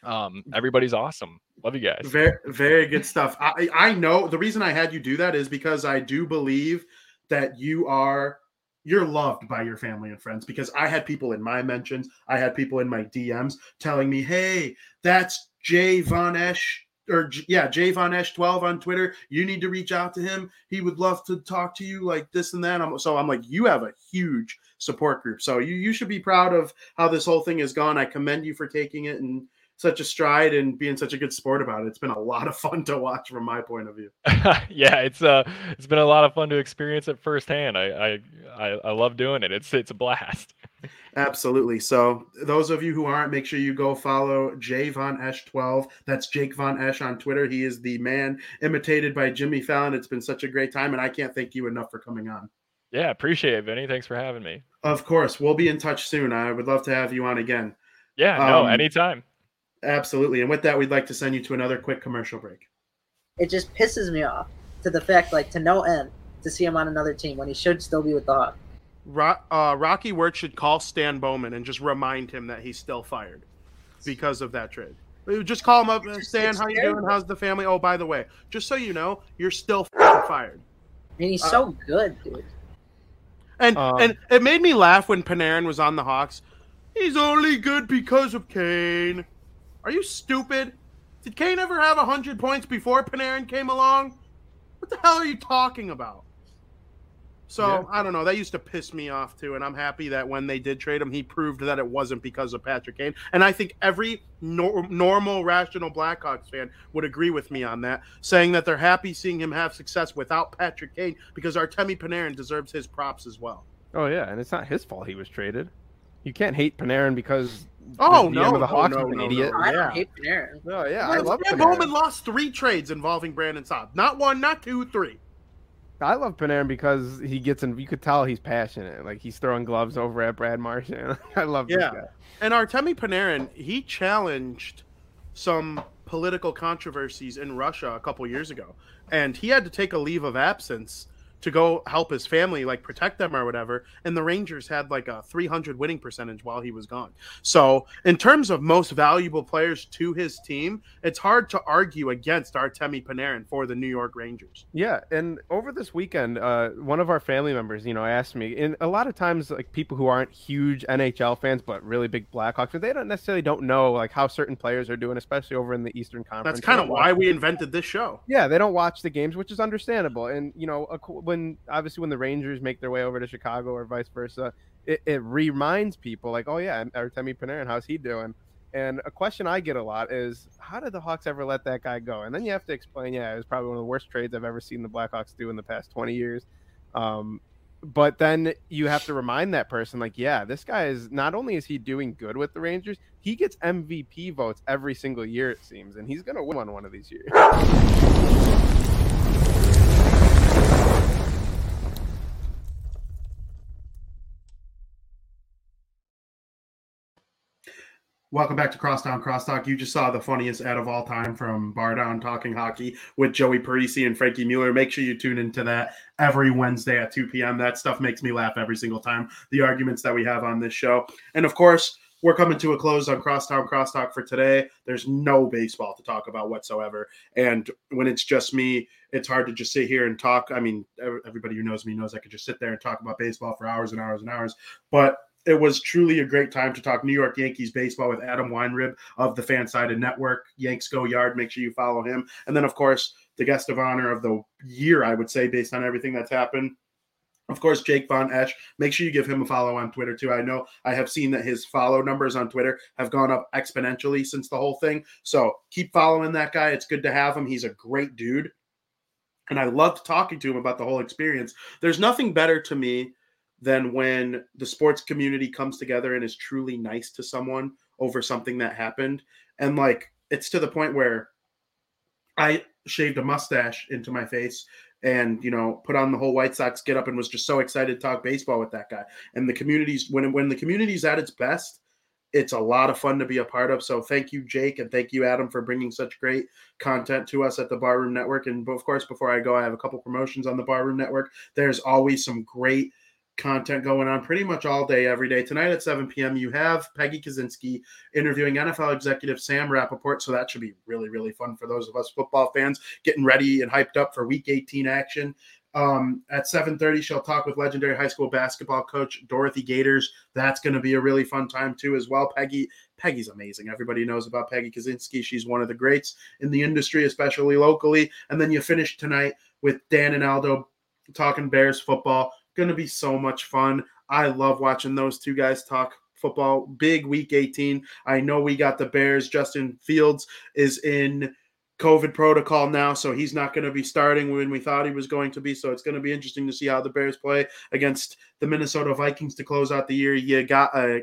um everybody's awesome. Love you guys. Very very good stuff. I i know the reason i had you do that is because i do believe that you are you're loved by your family and friends because i had people in my mentions i had people in my dms telling me hey that's jay von esch or yeah, Jay Von Esch 12 on Twitter. You need to reach out to him. He would love to talk to you like this and that. I'm, so I'm like, you have a huge support group. So you you should be proud of how this whole thing has gone. I commend you for taking it and such a stride and being such a good sport about it. It's been a lot of fun to watch from my point of view. *laughs* yeah, it's uh it's been a lot of fun to experience it firsthand. I I I, I love doing it. It's it's a blast. *laughs* Absolutely. So those of you who aren't, make sure you go follow Jay Von Esch 12. That's Jake Von Esch on Twitter. He is the man imitated by Jimmy Fallon. It's been such a great time, and I can't thank you enough for coming on. Yeah, appreciate it, Vinny. Thanks for having me. Of course. We'll be in touch soon. I would love to have you on again. Yeah, no, um, anytime. Absolutely. And with that, we'd like to send you to another quick commercial break. It just pisses me off to the fact, like, to no end to see him on another team when he should still be with the Hawks. Ro- uh, Rocky Wirtz should call Stan Bowman and just remind him that he's still fired because of that trade. Just call him up and Stan, how you doing? How's the family? Oh, by the way, just so you know, you're still fired. And he's uh, so good, dude. And um, and it made me laugh when Panarin was on the Hawks. He's only good because of Kane. Are you stupid? Did Kane ever have hundred points before Panarin came along? What the hell are you talking about? So yeah. I don't know. That used to piss me off too, and I'm happy that when they did trade him, he proved that it wasn't because of Patrick Kane. And I think every nor- normal, rational Blackhawks fan would agree with me on that, saying that they're happy seeing him have success without Patrick Kane because Artemi Panarin deserves his props as well. Oh yeah, and it's not his fault he was traded. You can't hate Panarin because oh no, the no, Hawks no, an no, idiot. I don't hate Panarin. Oh yeah, I love Stan Bowman lost three trades involving Brandon Saad. Not one, not two, three. I love Panarin because he gets in. You could tell he's passionate. Like he's throwing gloves over at Brad Marchand. *laughs* I love yeah. And Artemi Panarin, he challenged some political controversies in Russia a couple years ago, and he had to take a leave of absence to go help his family, like protect them or whatever. And the Rangers had like a 300 winning percentage while he was gone. So, in terms of most valuable players to his team, it's hard to argue against Artemi Panarin for the New York Rangers. Yeah, and over this weekend, uh, one of our family members, you know, asked me, and a lot of times, like people who aren't huge NHL fans but really big Blackhawks fans, they don't necessarily don't know like how certain players are doing, especially over in the Eastern Conference. That's kind of why we invented this show. Yeah, they don't watch the games, which is understandable. And you know, when obviously when the Rangers make their way over to Chicago or vice versa, it, it reminds people like, oh yeah, Artemi Panarin, how's he doing? And a question I get a lot is, how did the Hawks ever let that guy go? And then you have to explain, yeah, it was probably one of the worst trades I've ever seen the Blackhawks do in the past 20 years. Um, but then you have to remind that person, like, yeah, this guy is not only is he doing good with the Rangers, he gets MVP votes every single year, it seems, and he's going to win one one of these years. Welcome back to Crosstown Crosstalk. You just saw the funniest ad of all time from Bar Down Talking Hockey with Joey Parisi and Frankie Mueller. Make sure you tune into that every Wednesday at 2 p.m. That stuff makes me laugh every single time. The arguments that we have on this show. And of course, we're coming to a close on Crosstown Crosstalk for today. There's no baseball to talk about whatsoever. And when it's just me, it's hard to just sit here and talk. I mean, everybody who knows me knows I could just sit there and talk about baseball for hours and hours and hours. But it was truly a great time to talk New York Yankees baseball with Adam Weinrib of the Fansided Network. Yanks Go Yard. Make sure you follow him. And then, of course, the guest of honor of the year, I would say, based on everything that's happened. Of course, Jake Von Esch. Make sure you give him a follow on Twitter too. I know I have seen that his follow numbers on Twitter have gone up exponentially since the whole thing. So keep following that guy. It's good to have him. He's a great dude. And I loved talking to him about the whole experience. There's nothing better to me than when the sports community comes together and is truly nice to someone over something that happened. And like it's to the point where I shaved a mustache into my face and you know put on the whole White Sox get up and was just so excited to talk baseball with that guy. And the community's when when the community's at its best, it's a lot of fun to be a part of. So thank you, Jake, and thank you, Adam, for bringing such great content to us at the Barroom Network. And of course, before I go, I have a couple promotions on the Barroom Network. There's always some great content going on pretty much all day, every day. Tonight at 7 p.m., you have Peggy Kusinski interviewing NFL executive Sam Rapoport. So that should be really, really fun for those of us football fans getting ready and hyped up for week 18 action. Um, at 7:30, she'll talk with legendary high school basketball coach Dorothy Gaters. That's going to be a really fun time too, as well. Peggy, Peggy's amazing. Everybody knows about Peggy Kusinski. She's one of the greats in the industry, especially locally. And then you finish tonight with Dan and Aldo talking Bears football. Going to be so much fun. I love watching those two guys talk football. Big week 18. I know we got the Bears. Justin Fields is in COVID protocol now, so he's not going to be starting when we thought he was going to be. So it's going to be interesting to see how the Bears play against the Minnesota Vikings to close out the year. You got a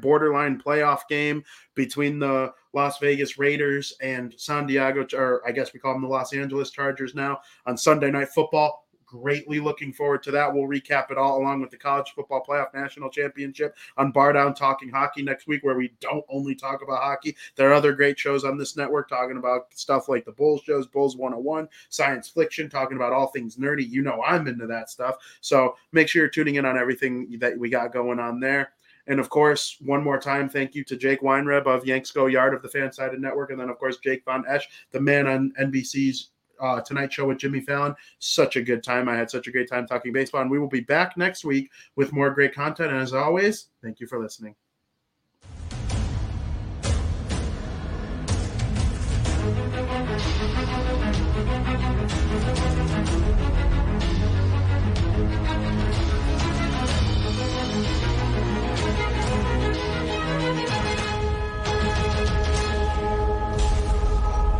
borderline playoff game between the Las Vegas Raiders and San Diego, or I guess we call them the Los Angeles Chargers now on Sunday Night Football greatly looking forward to that. We'll recap it all along with the College Football Playoff National Championship on Bar Down Talking Hockey next week, where we don't only talk about hockey. There are other great shows on this network talking about stuff like the Bulls shows, Bulls 101, Science Fiction, talking about all things nerdy. You know, I'm into that stuff. So make sure you're tuning in on everything that we got going on there. And of course, one more time, thank you to Jake Weinrib of Yanks Go Yard of the Fansided Network. And then, of course, Jake Von Esch, the man on NBC's uh, Tonight Show with Jimmy Fallon. Such a good time. I had such a great time talking baseball. And we will be back next week with more great content. And as always, thank you for listening.